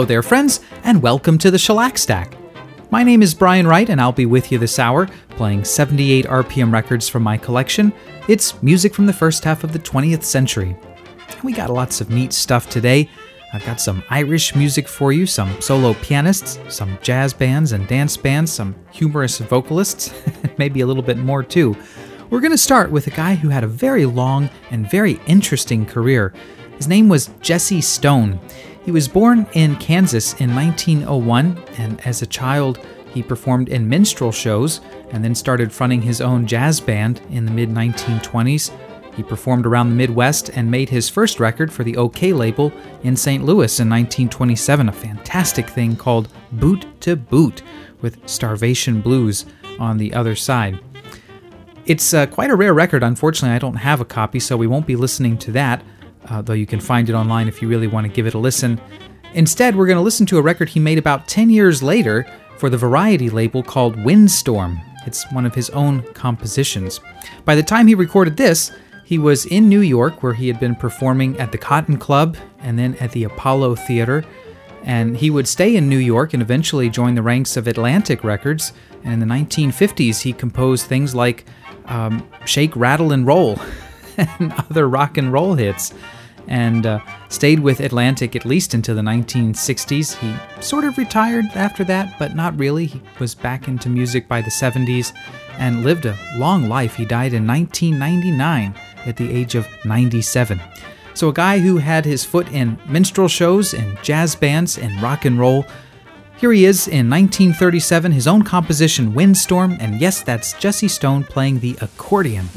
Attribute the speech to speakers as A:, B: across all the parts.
A: Hello there, friends, and welcome to the Shellac Stack. My name is Brian Wright, and I'll be with you this hour, playing 78 RPM records from my collection. It's music from the first half of the 20th century. And We got lots of neat stuff today. I've got some Irish music for you, some solo pianists, some jazz bands and dance bands, some humorous vocalists, maybe a little bit more too. We're going to start with a guy who had a very long and very interesting career. His name was Jesse Stone. He was born in Kansas in 1901, and as a child, he performed in minstrel shows and then started fronting his own jazz band in the mid 1920s. He performed around the Midwest and made his first record for the OKeh label in St. Louis in 1927, a fantastic thing called Boot to Boot, with Starvation Blues on the other side. It's uh, quite a rare record. Unfortunately, I don't have a copy, so we won't be listening to that uh, though you can find it online if you really want to give it a listen. Instead, we're going to listen to a record he made about 10 years later for the Variety label called Windstorm. It's one of his own compositions. By the time he recorded this, he was in New York, where he had been performing at the Cotton Club and then at the Apollo Theater. And he would stay in New York and eventually join the ranks of Atlantic Records. And in the 1950s, he composed things like um, Shake, Rattle, and Roll and other rock and roll hits and uh, stayed with Atlantic at least into the 1960s. He sort of retired after that, but not really. He was back into music by the 70s and lived a long life. He died in 1999 at the age of 97. So, a guy who had his foot in minstrel shows and jazz bands and rock and roll. Here he is in 1937, his own composition, Windstorm, and yes, that's Jesse Stone playing the accordion.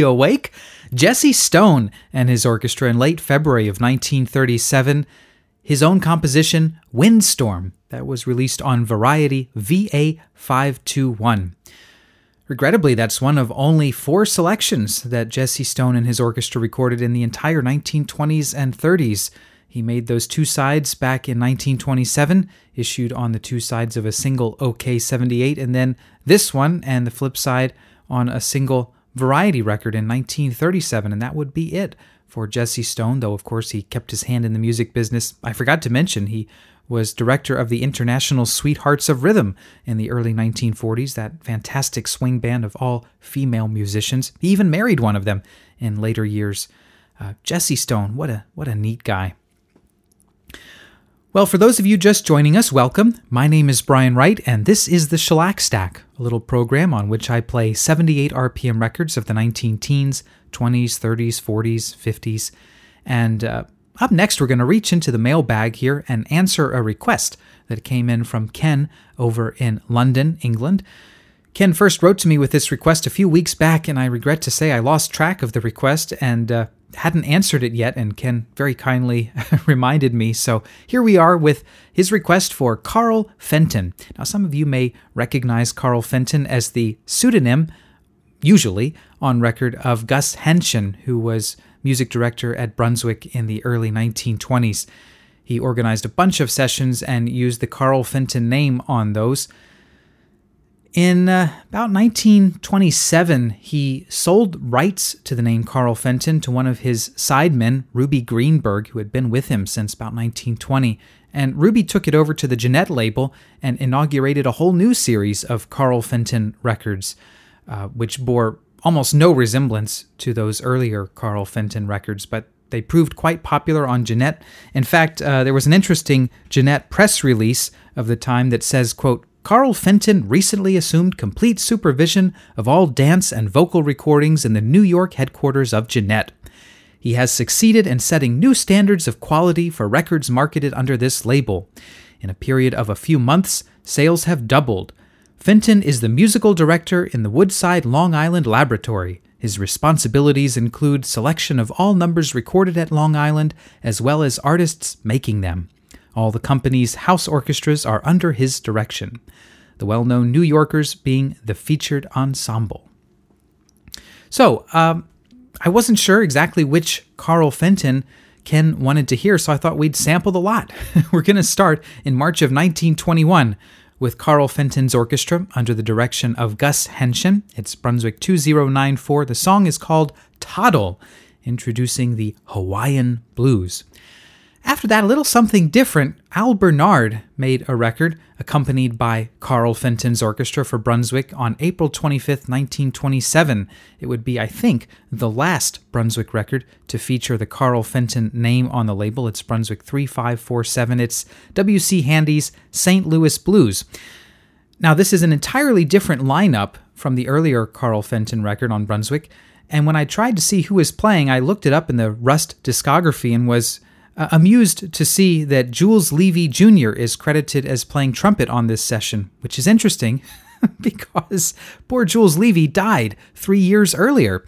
A: Awake? Jesse Stone and his orchestra in late February of 1937, his own composition, Windstorm, that was released on Variety VA 521. Regrettably, that's one of only four selections that Jesse Stone and his orchestra recorded in the entire 1920s and 30s. He made those two sides back in 1927, issued on the two sides of a single OKeh 78, and then this one and the flip side on a single variety record in 1937, and that would be it for Jesse Stone, though of course he kept his hand in the music business. I forgot to mention he was director of the International Sweethearts of Rhythm in the early 1940s, that fantastic swing band of all female musicians. He even married one of them in later years. Uh, Jesse Stone, what a what a neat guy. Well, for those of you just joining us, welcome. My name is Brian Wright, and this is the Shellac Stack, a little program on which I play 78 RPM records of the 19 teens, 20s, 30s, 40s, 50s, and uh, up next, we're going to reach into the mailbag here and answer a request that came in from Ken over in London, England. Ken first wrote to me with this request a few weeks back, and I regret to say I lost track of the request and uh, hadn't answered it yet. And Ken very kindly reminded me. So here we are with his request for Carl Fenton. Now, some of you may recognize Carl Fenton as the pseudonym, usually on record, of Gus Haenschen, who was music director at Brunswick in the early 1920s. He organized a bunch of sessions and used the Carl Fenton name on those. In uh, about 1927, he sold rights to the name Carl Fenton to one of his sidemen, Ruby Greenberg, who had been with him since about 1920. And Ruby took it over to the Gennett label and inaugurated a whole new series of Carl Fenton records, uh, which bore almost no resemblance to those earlier Carl Fenton records, but they proved quite popular on Gennett. In fact, uh, there was an interesting Gennett press release of the time that says, quote, Carl Fenton recently assumed complete supervision of all dance and vocal recordings in the New York headquarters of Gennett. He has succeeded in setting new standards of quality for records marketed under this label. In a period of a few months, sales have doubled, Fenton is the musical director in the Woodside Long Island Laboratory. His responsibilities include selection of all numbers recorded at Long Island, as well as artists making them. All the company's house orchestras are under his direction, the well known New Yorkers being the featured ensemble. So, um, I wasn't sure exactly which Carl Fenton Ken wanted to hear, so I thought we'd sample the lot. We're going to start in March of 1921 with Carl Fenton's orchestra under the direction of Gus Haenschen. It's Brunswick 2094. The song is called Toddle, introducing the Hawaiian Blues. After that, a little something different. Al Bernard made a record accompanied by Carl Fenton's orchestra for Brunswick on April 25, 1927. It would be, I think, the last Brunswick record to feature the Carl Fenton name on the label. It's Brunswick 3547. It's W.C. Handy's St. Louis Blues. Now, this is an entirely different lineup from the earlier Carl Fenton record on Brunswick. And when I tried to see who was playing, I looked it up in the Rust discography and was uh, amused to see that Jules Levy Jr. is credited as playing trumpet on this session, which is interesting because poor Jules Levy died three years earlier.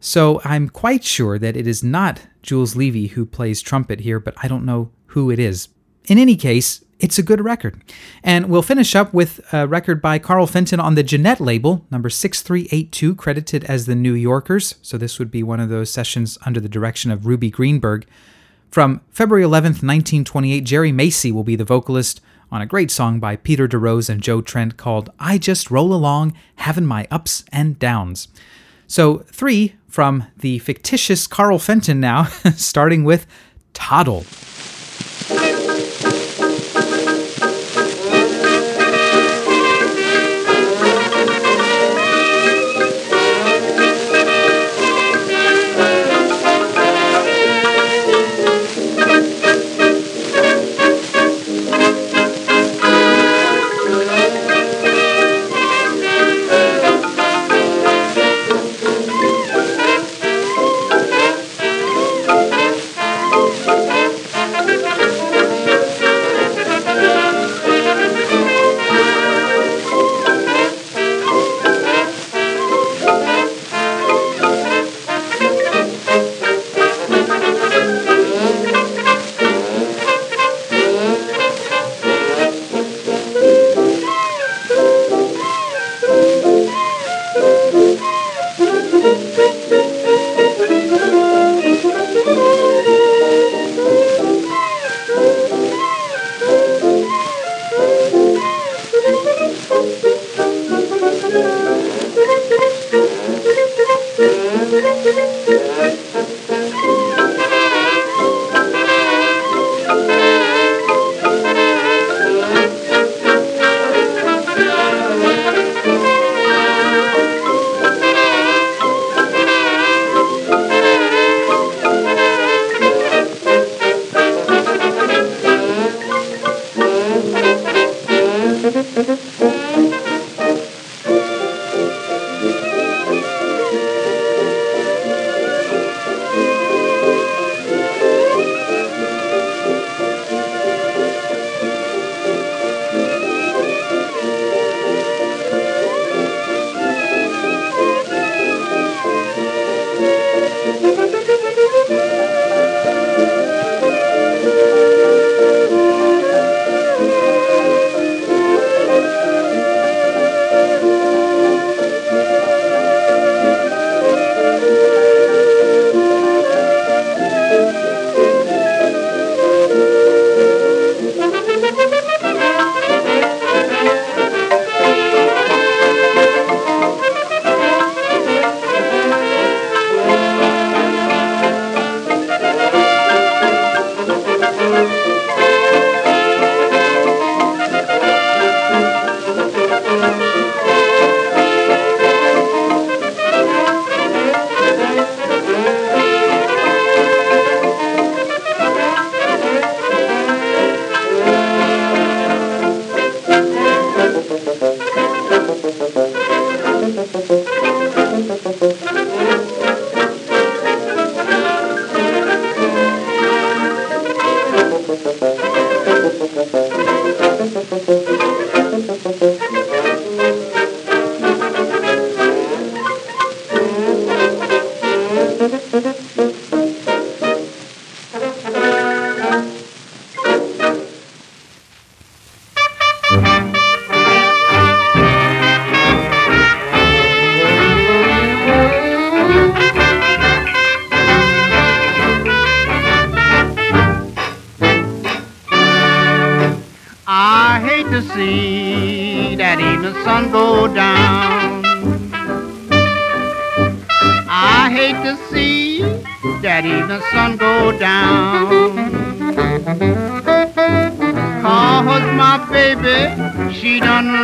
A: So I'm quite sure that it is not Jules Levy who plays trumpet here, but I don't know who it is. In any case, it's a good record. And we'll finish up with a record by Carl Fenton on the Gennett label, number 6382, credited as the New Yorkers. So this would be one of those sessions under the direction of Ruby Greenberg. From February 11th, 1928, Jerry Macy will be the vocalist on a great song by Peter DeRose and Joe Trent called I Just Roll Along, Having My Ups and Downs. So, three from the fictitious Carl Fenton now, starting with Toddle.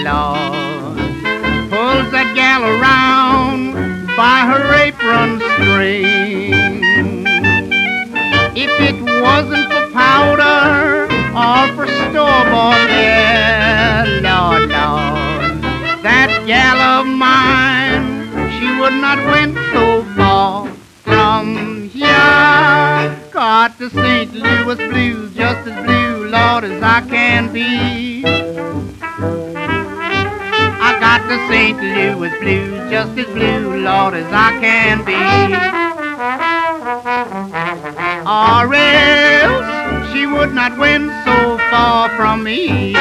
B: Lord, pulls that gal around by her apron string. If it wasn't for powder or for store-bought yeah, Lord, Lord. That gal of mine, she would not went so far from here. Got the St. Louis blues, just as blue, Lord, as I can be. Got the St. Louis blues, just as blue, Lord, as I can be. Or else she would not win so far from me.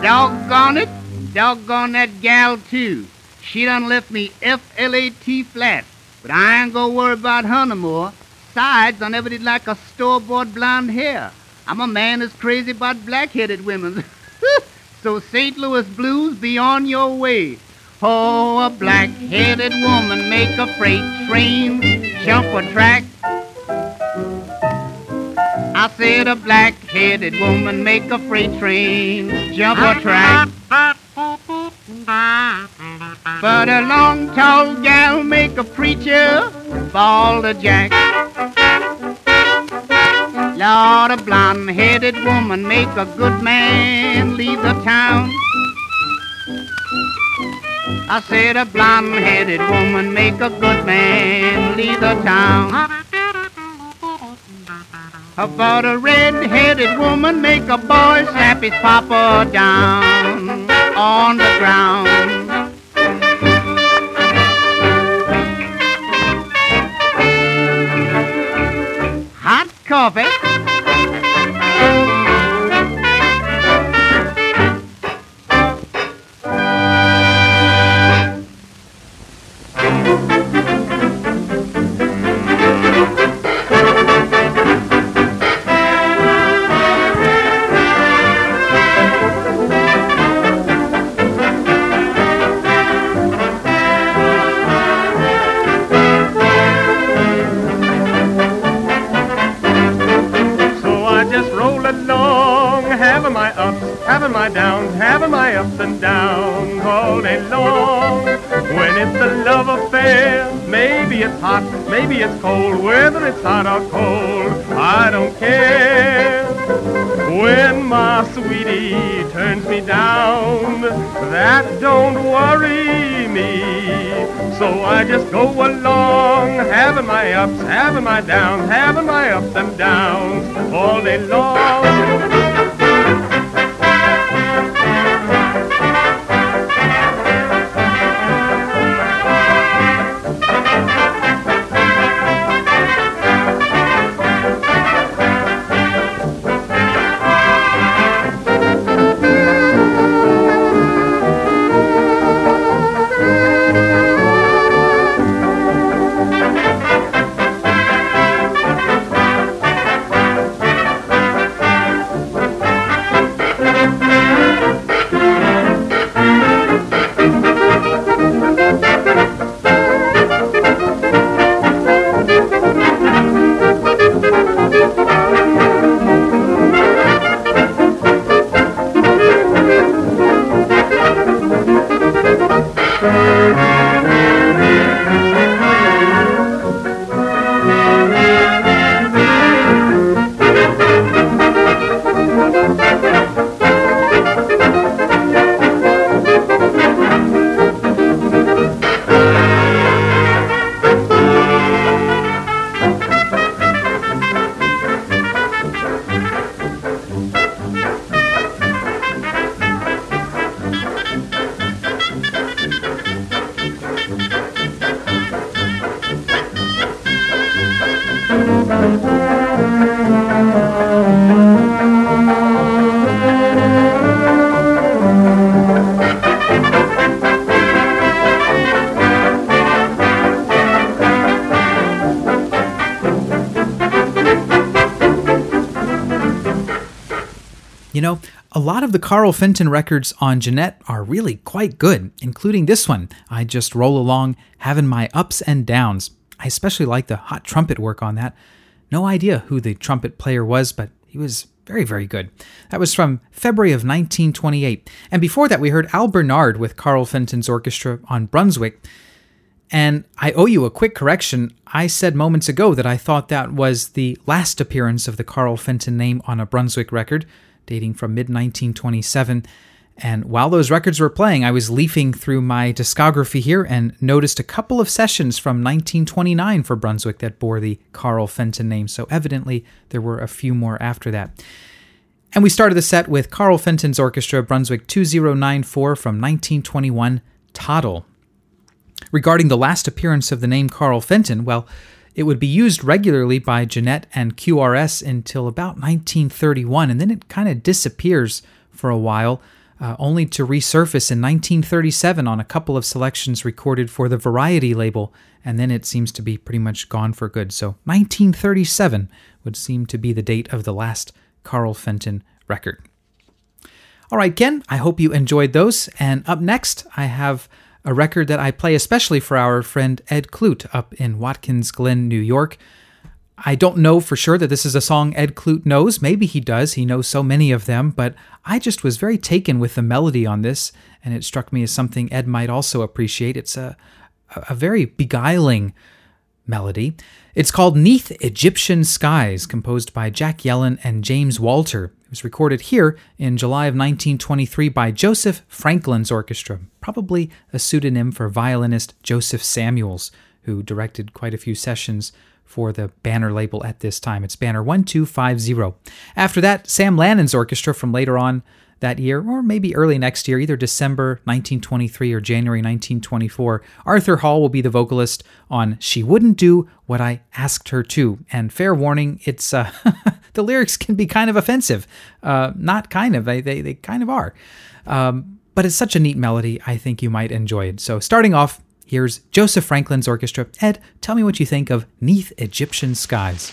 B: Doggone it, doggone that gal too. She done left me F-L-A-T flat, but I ain't gonna worry about her no more. Besides, I never did like a store-bought blonde hair. I'm a man that's crazy about black-headed women. so St. Louis blues, be on your way. Oh, a black-headed woman make a freight train jump a track. I said a black-headed woman make a freight train jump a track. But a long, tall gal make a preacher fall a jack. Lord, a blonde-headed woman make a good man leave the town. I said a blonde-headed woman make a good man leave the town. About a red-headed woman make a boy slap his papa down on the ground. Hot coffee.
C: Maybe it's cold, whether it's hot or cold, I don't care. When my sweetie turns me down, that don't worry me. So I just go along, having my ups, having my downs, having my ups and downs all day long.
A: A lot of the Carl Fenton records on Gennett are really quite good, including this one. I just roll along, having my ups and downs. I especially like the hot trumpet work on that. No idea who the trumpet player was, but he was very, very good. That was from February of 1928. And before that, we heard Al Bernard with Carl Fenton's orchestra on Brunswick. And I owe you a quick correction. I said moments ago that I thought that was the last appearance of the Carl Fenton name on a Brunswick record, dating from mid 1927. And while those records were playing, I was leafing through my discography here and noticed a couple of sessions from 1929 for Brunswick that bore the Carl Fenton name. So evidently, there were a few more after that. And we started the set with Carl Fenton's orchestra, Brunswick 2094 from 1921, Toddle. Regarding the last appearance of the name Carl Fenton, well, it would be used regularly by Gennett and QRS until about 1931, and then it kind of disappears for a while uh, only to resurface in 1937 on a couple of selections recorded for the Variety label, and then it seems to be pretty much gone for good. So 1937 would seem to be the date of the last Carl Fenton record. All right, Ken, I hope you enjoyed those. And up next, I have a record that I play especially for our friend Ed Clute up in Watkins Glen, New York. I don't know for sure that this is a song Ed Clute knows. Maybe he does. He knows so many of them, but I just was very taken with the melody on this, and it struck me as something Ed might also appreciate. It's a, a very beguiling melody. It's called Neath Egyptian Skies, composed by Jack Yellen and James Walter. It was recorded here in July of 1923 by Joseph Franklin's orchestra, probably a pseudonym for violinist Joseph Samuels, who directed quite a few sessions for the banner label at this time. It's banner 1250. After that, Sam Lanin's orchestra from later on that year, or maybe early next year, either December 1923 or January 1924. Arthur Hall will be the vocalist on She Wouldn't Do What I Asked Her To. And fair warning, it's uh, the lyrics can be kind of offensive. Uh, not kind of, they, they, they kind of are. Um, but it's such a neat melody, I think you might enjoy it. So, starting off, Here's Joseph Franklin's orchestra. Ed, tell me what you think of Neath Egyptian Skies.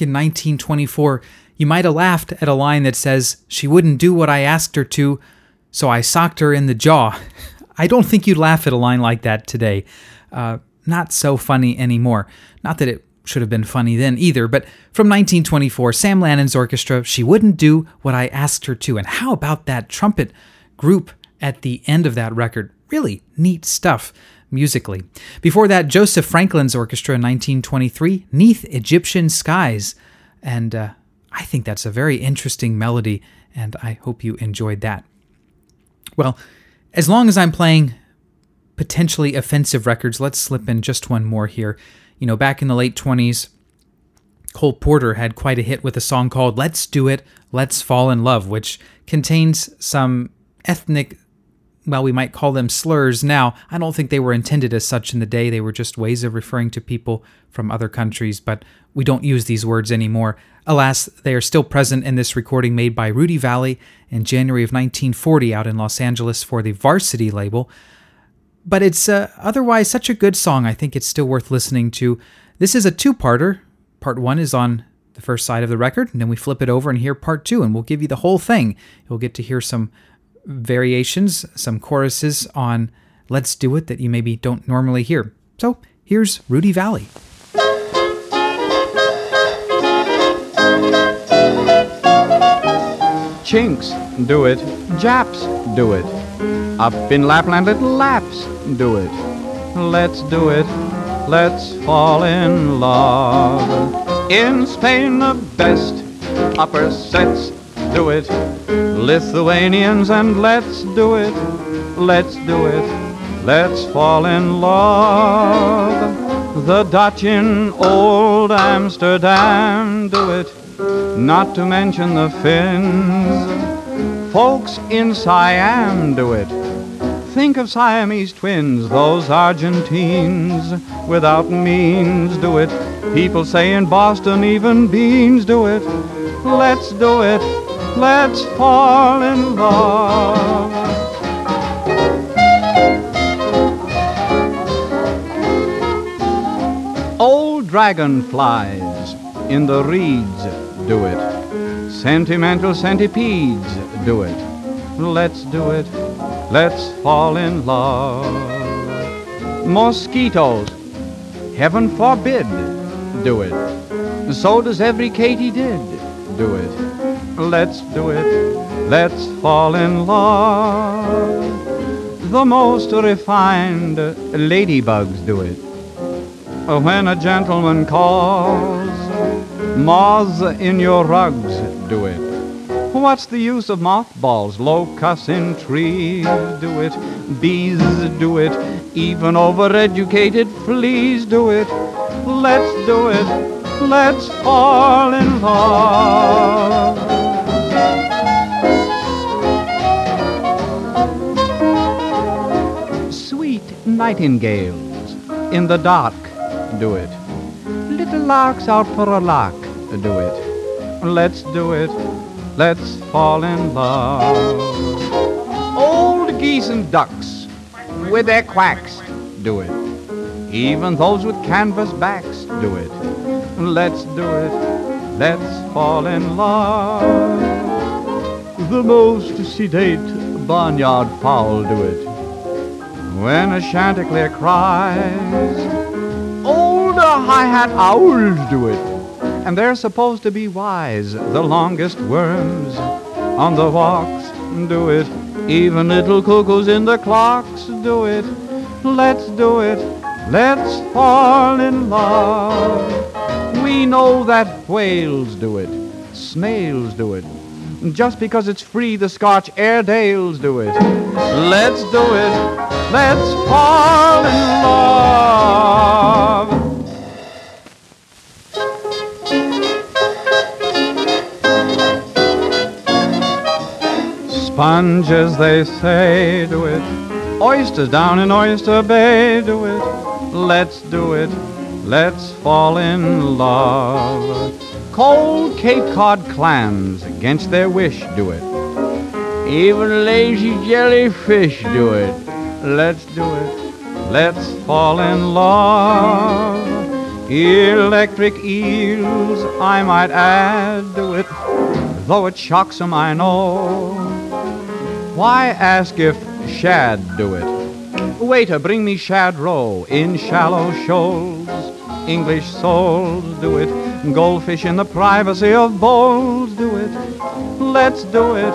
D: In
A: 1924, you might have laughed at a line that says, She wouldn't do what I asked her to, so I socked her in the jaw. I don't think you'd laugh at a line like that today. Uh, not so funny anymore. Not that it should have been funny then either, but from 1924, Sam Lanin's orchestra, She Wouldn't Do What I Asked Her to. And how about that trumpet group at the end of that record? Really neat stuff musically. Before that, Joseph Franklin's orchestra in 1923, Neath Egyptian Skies. And uh, I think that's a very interesting melody, and I hope you enjoyed that. Well, as long as I'm playing potentially offensive records, let's slip in just one more here. You know, back in the late 20s, Cole Porter had quite a hit with a song called Let's Do It, Let's Fall in Love, which contains some ethnic well, we might call them slurs now. I don't think they were intended as such in the day. They were just ways of referring to people from other countries, but we don't use these words anymore. Alas, they are still present in this recording made by Rudy Vallée in January of 1940 out in Los Angeles for the Varsity label. But it's uh, otherwise such a good song, I think it's still worth listening to. This is a two parter. Part one is on the first side of the record, and then we flip it over and hear part two, and we'll give you the whole thing. You'll get to hear some variations, some choruses on Let's Do It that you maybe don't normally hear. So here's Rudy Vallée.
E: Chinks do it, Japs do it. Up in Lapland, little Laps do it. Let's do it, let's fall in love. In Spain, the best upper sets do it. Lithuanians, and let's do it, let's do it, let's fall in love. The Dutch in old Amsterdam do it, not to mention the Finns. Folks in Siam do it. Think of Siamese twins, those Argentines without means do it. People say in Boston even beans do it. Let's do it let's fall in love. Old dragonflies in the reeds do it. Sentimental centipedes do it. Let's do it. Let's fall in love. Mosquitoes, heaven forbid, do it. So does every katydid do it. Let's do it. Let's fall in love. The most refined ladybugs do it. When a gentleman calls, moths in your rugs do it. What's the use of mothballs, locusts in trees? Do it, bees do it, even overeducated fleas do it. Let's do it, let's fall in love. Nightingales in the dark do it. Little larks out for a lark do it. Let's do it let's fall in love. Old geese and ducks with their quacks do it. Even those with canvas backs do it. Let's do it, let's fall in love. The most sedate barnyard fowl do it. When a chanticleer cries, old hi-hat owls do it and they're supposed to be wise. The longest worms on the walks do it. Even little cuckoos in the clocks do it. Let's do it. Let's fall in love. We know that whales do it. Snails do it. Just because it's free, the Scotch Airedales do it. Let's do it. Let's fall in love. Sponges, they say, do it. Oysters down in Oyster Bay, do it. Let's do it. Let's fall in love. Cold Cape Cod clams, against their wish, do it. Even lazy jellyfish do it. Let's do it. Let's fall in love. Electric eels, I might add, do it. Though it shocks 'em, I know. Why ask if shad do it? Waiter, bring me shad roe in shallow shoals. English souls do it. Goldfish in the privacy of bowls do it. Let's do it.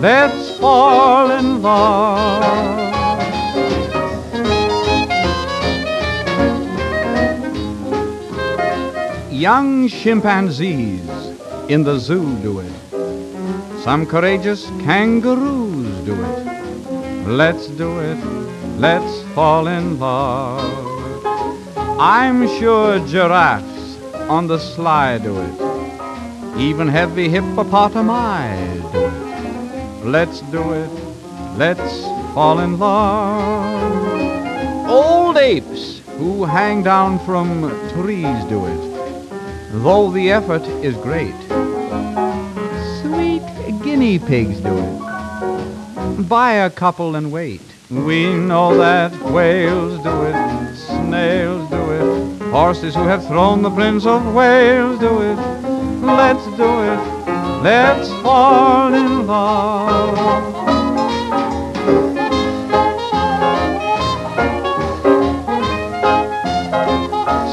E: Let's fall in love. Young chimpanzees in the zoo do it. Some courageous kangaroos do it. Let's do it. Let's fall in love. I'm sure giraffes on the sly do it. Even heavy hippopotami do it. Let's do it. Let's fall in love. Old apes who hang down from trees do it. Though the effort is great Sweet guinea pigs do it. Buy a couple and wait. We know that whales do it, snails do it, horses who have thrown the Prince of Wales do it. Let's do it, let's fall in love.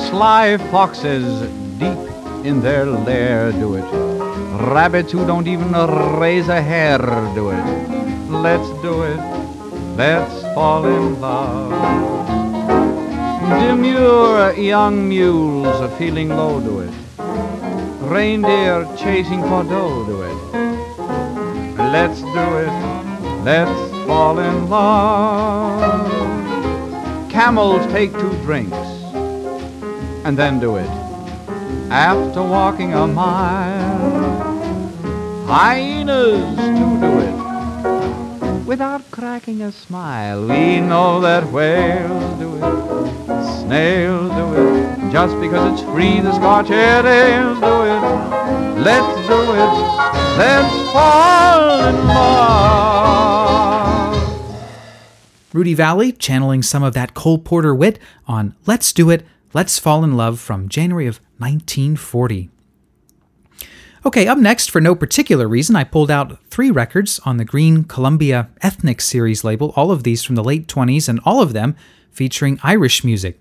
E: Sly foxes deep in their lair do it Rabbits who don't even raise a hair do it. Let's do it. Let's fall in love. Demure young mules are feeling low to it. Reindeer chasing for dough do it. Let's do it. Let's fall in love. Camels take two drinks and then do it. After walking a mile, hyenas to do it without cracking a smile. We know that whales do it, snails do it, just because it's free. The Scotch Airedales do it. Let's do it. Let's fall in love.
A: Rudy Vallée channeling some of that Cole Porter wit on Let's Do It, Let's Fall in Love from January of 1940. Okay, up next, for no particular reason, I pulled out three records on the Green Columbia Ethnic Series label, all of these from the late 20s, and all of them featuring Irish music.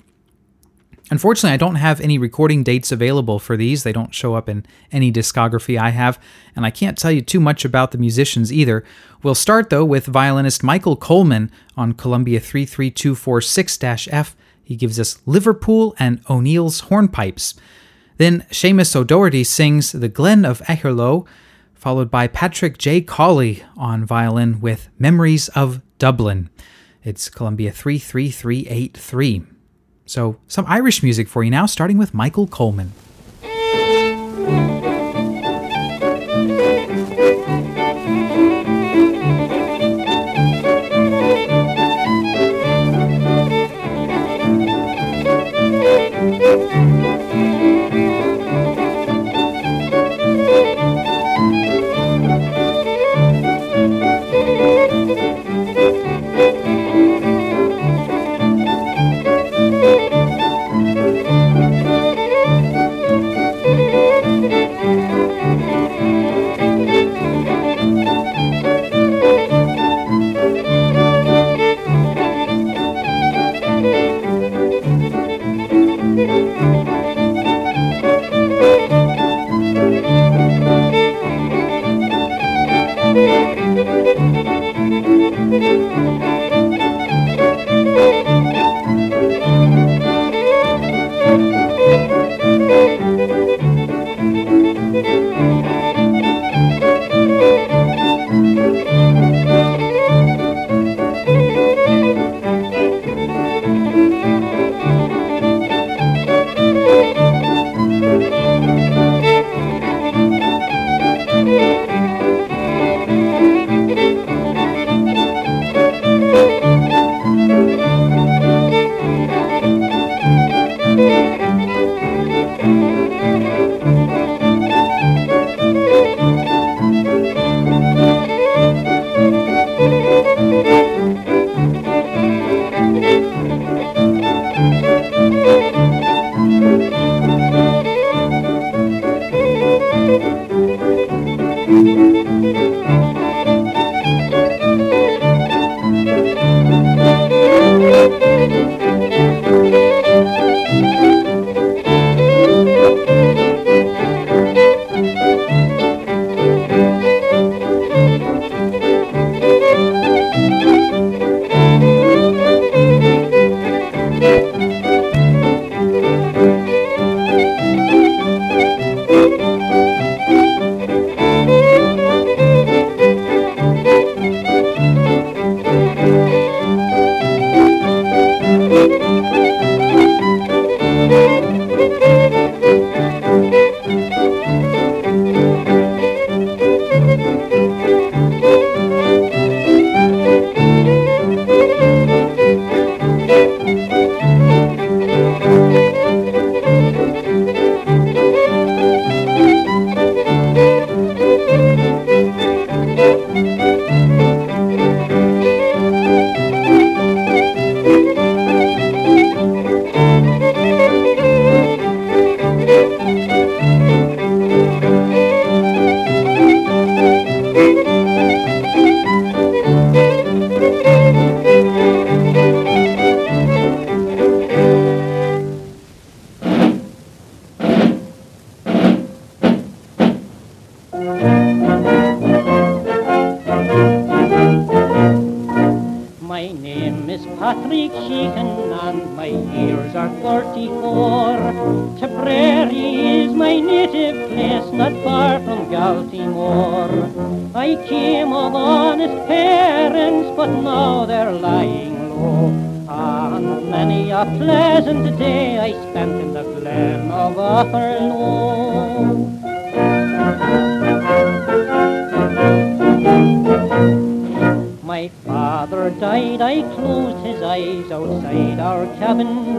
A: Unfortunately, I don't have any recording dates available for these. They don't show up in any discography I have, and I can't tell you too much about the musicians either. We'll start, though, with violinist Michael Coleman on Columbia 33246 F. He gives us Liverpool and O'Neill's hornpipes. Then Seamus O'Doherty sings The Glen of Aherlow,
F: followed by Patrick J. Cawley on violin with Memories of Dublin. It's Columbia 33383. So, some Irish music for you now, starting with Michael Coleman. outside our cabin.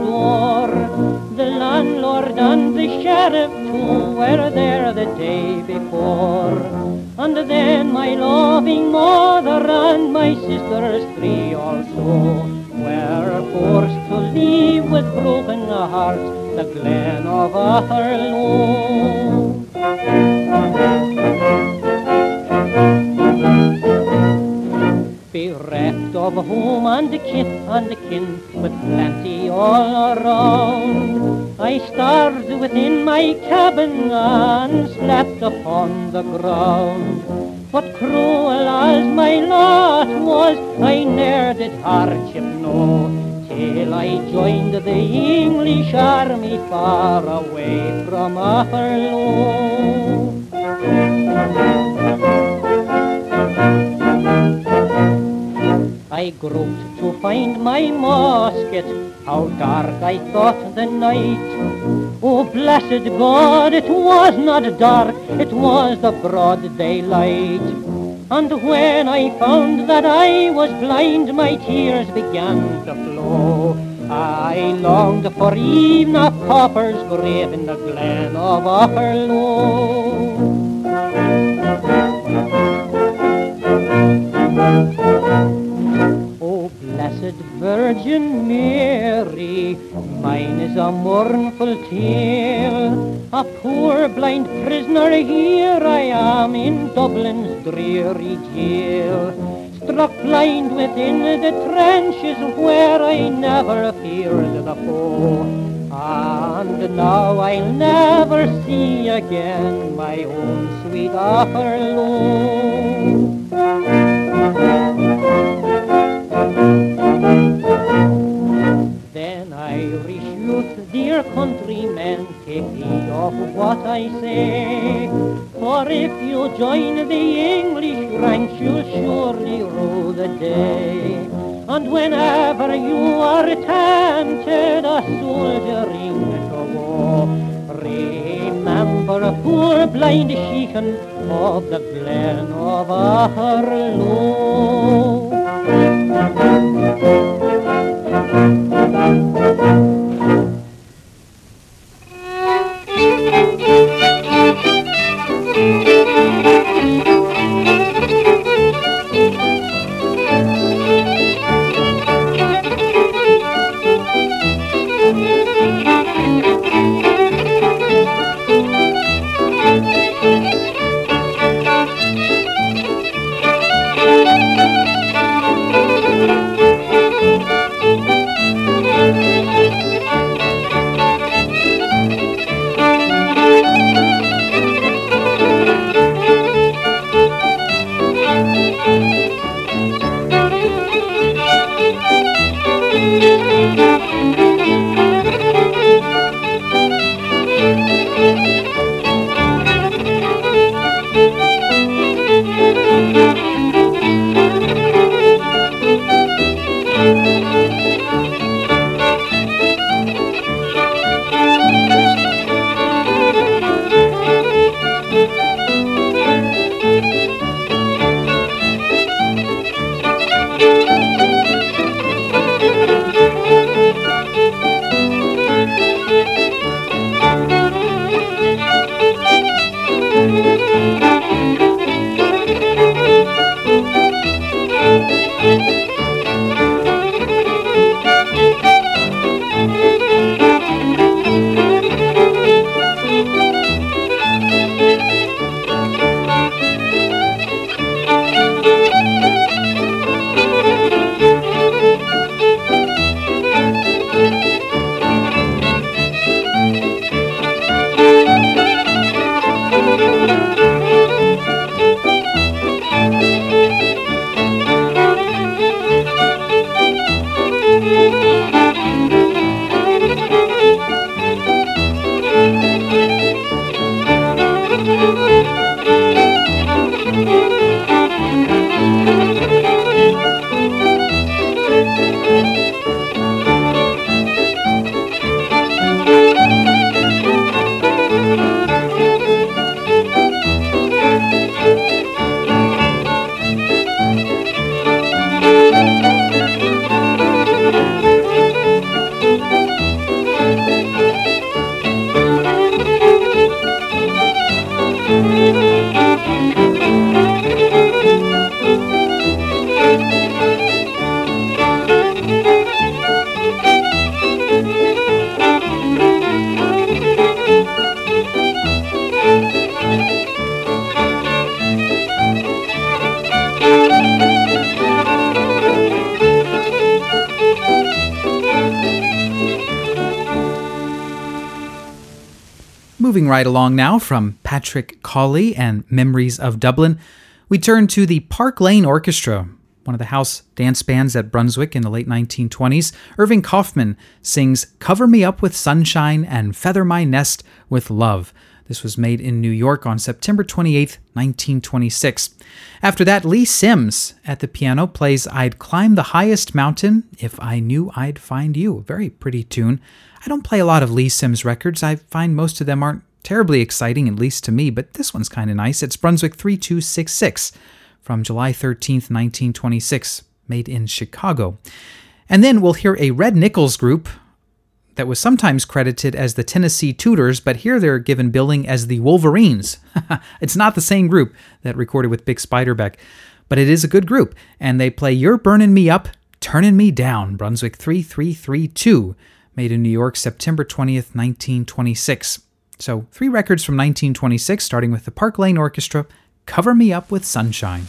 F: ground. Cruel as my lot was, I ne'er did hardship know, till I joined the English army
G: far away from Aherlow.
F: I groped to find my musket, how dark I thought the night Oh, blessed God, it was not dark, it was the broad daylight. And when I found that I was blind, my tears began to flow. I longed for even a pauper's grave in the glen of Aherlow. Blessed Virgin Mary, mine is a mournful tale. A poor blind prisoner here I am in Dublin's dreary jail. Struck blind within the trenches where I never feared the foe. And now I'll never see again my own sweet Aherlow. dear countrymen, take heed of what I say. For if you join the English ranks, you'll surely rule the day. And whenever you are tempted a soldiering to war, remember a poor blind Sheehan of the glen of Aherlow.
A: Moving right along now from Patrick Cawley and Memories of Dublin, we turn to the Park Lane Orchestra, one of the house dance bands at Brunswick in the late 1920s. Irving Kaufman sings Cover Me Up with Sunshine and Feather My Nest with Love. This was made in New York on September 28, 1926. After that, Lee Sims at the piano plays I'd Climb the Highest Mountain If I Knew I'd Find You. A very pretty tune. I don't play a lot of Lee Sims records. I find most of them aren't terribly exciting, at least to me, but this one's kind of nice. It's Brunswick 3266 from July 13th, 1926, made in Chicago. And then we'll hear a Red Nichols group that was sometimes credited as the Tennessee Tooters, but here they're given billing as the Wolverines. it's not the same group that recorded with Bix Beiderbecke, but it is a good group, and they play You're Burning Me Up, Turning Me Down, Brunswick 3332, made in New York September 20th, 1926. So, three records from 1926, starting with the Park Lane Orchestra, Cover Me Up with Sunshine.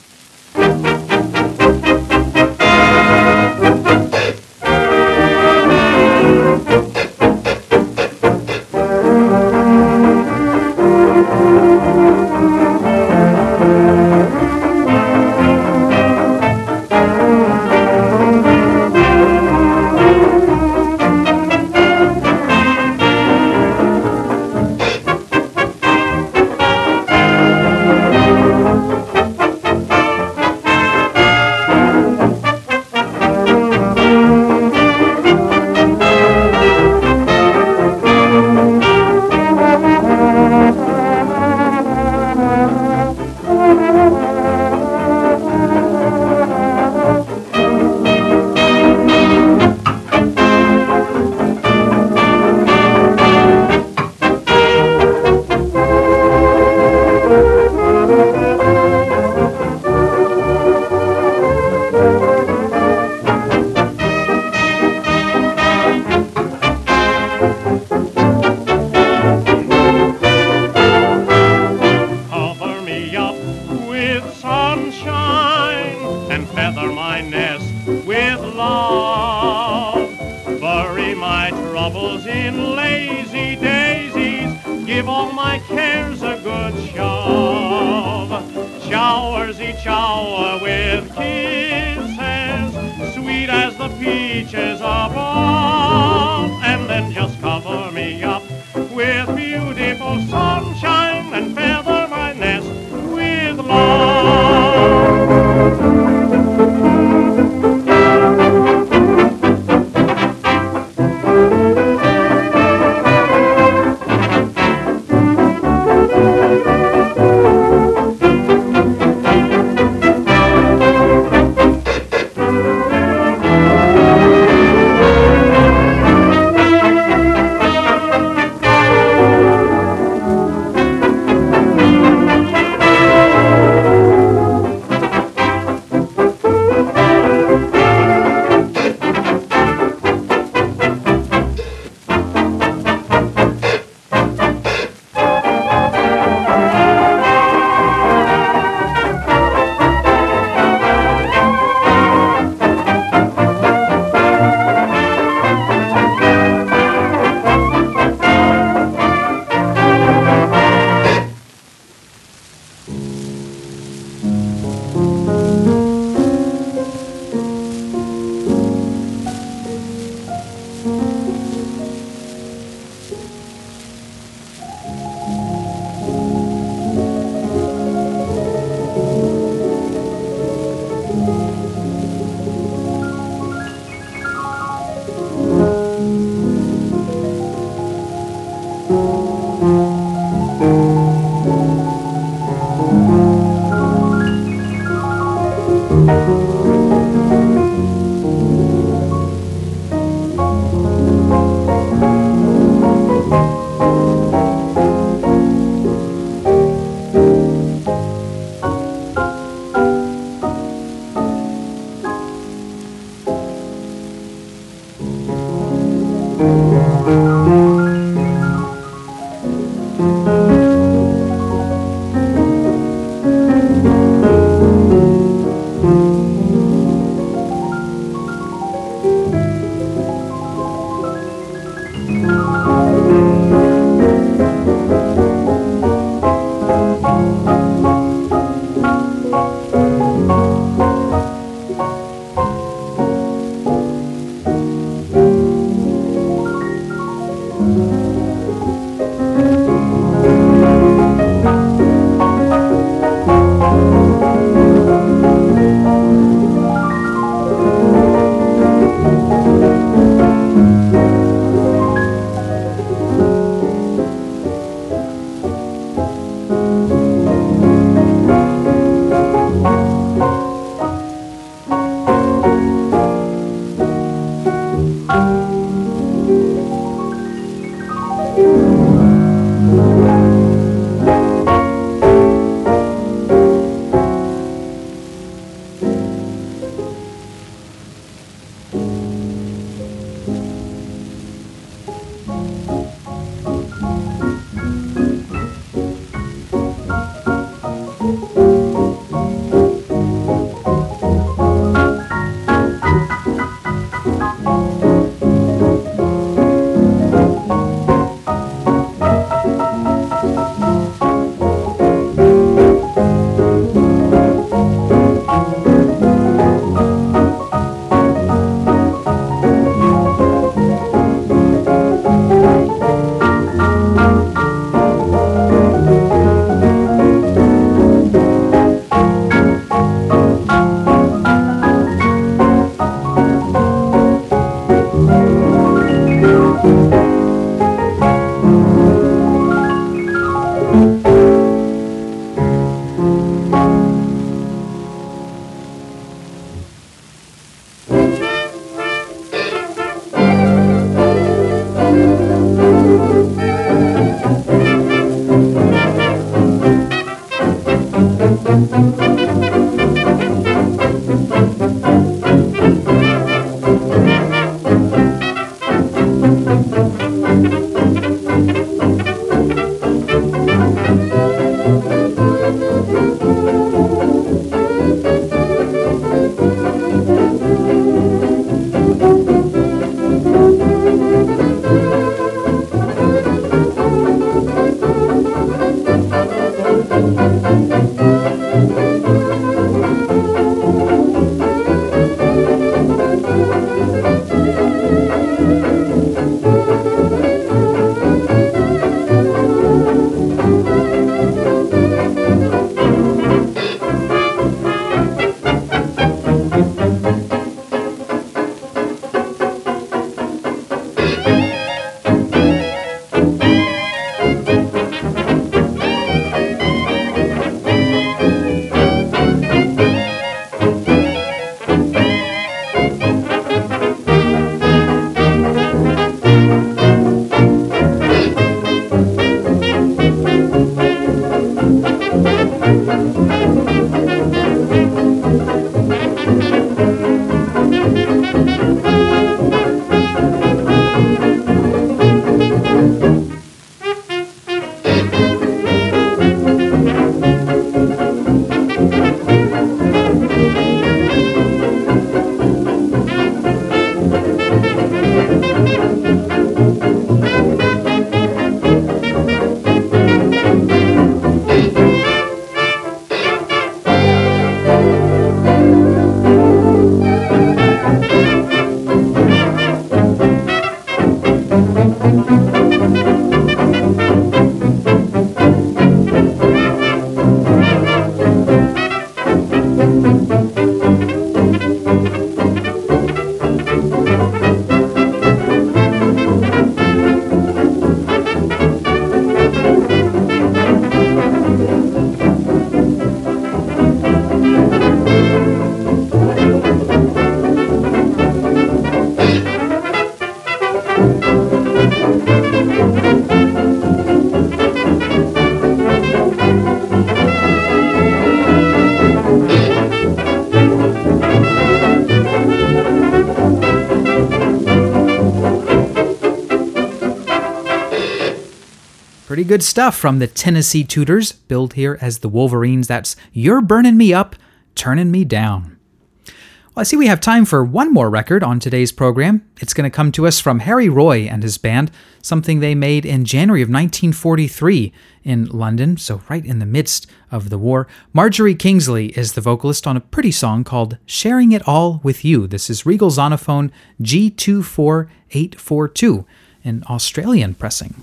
H: Good stuff from the Tennessee Tooters, billed here as the Wolverines. That's You're Burning Me Up, Turning Me Down. Well, I see we have time for one more record on today's program. It's going to come to us from Harry Roy and his band, something they made in January of 1943 in London, so right in the midst of the war. Marjorie Kingsley is the vocalist on a pretty song called Sharing It All With You. This is Regal Zonophone G24842, an Australian pressing.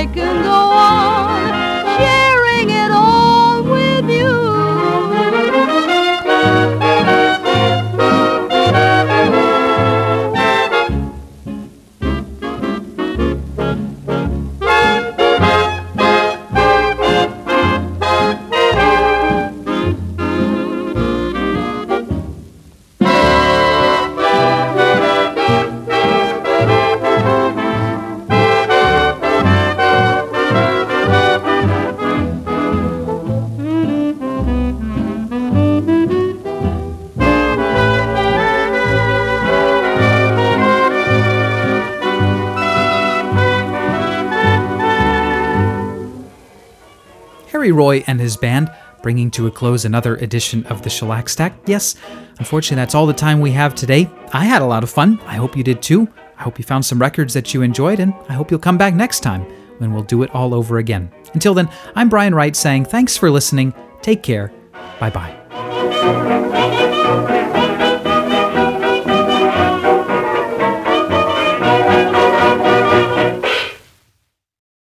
H: Roy and his band, bringing to a close another edition of the Shellac Stack. Yes, unfortunately, that's all the time we have today. I had a lot of fun. I hope you did too. I hope you found some records that you enjoyed, and I hope you'll come back next time when we'll do it all over again. Until then, I'm Brian Wright saying thanks for listening. Take care. Bye bye.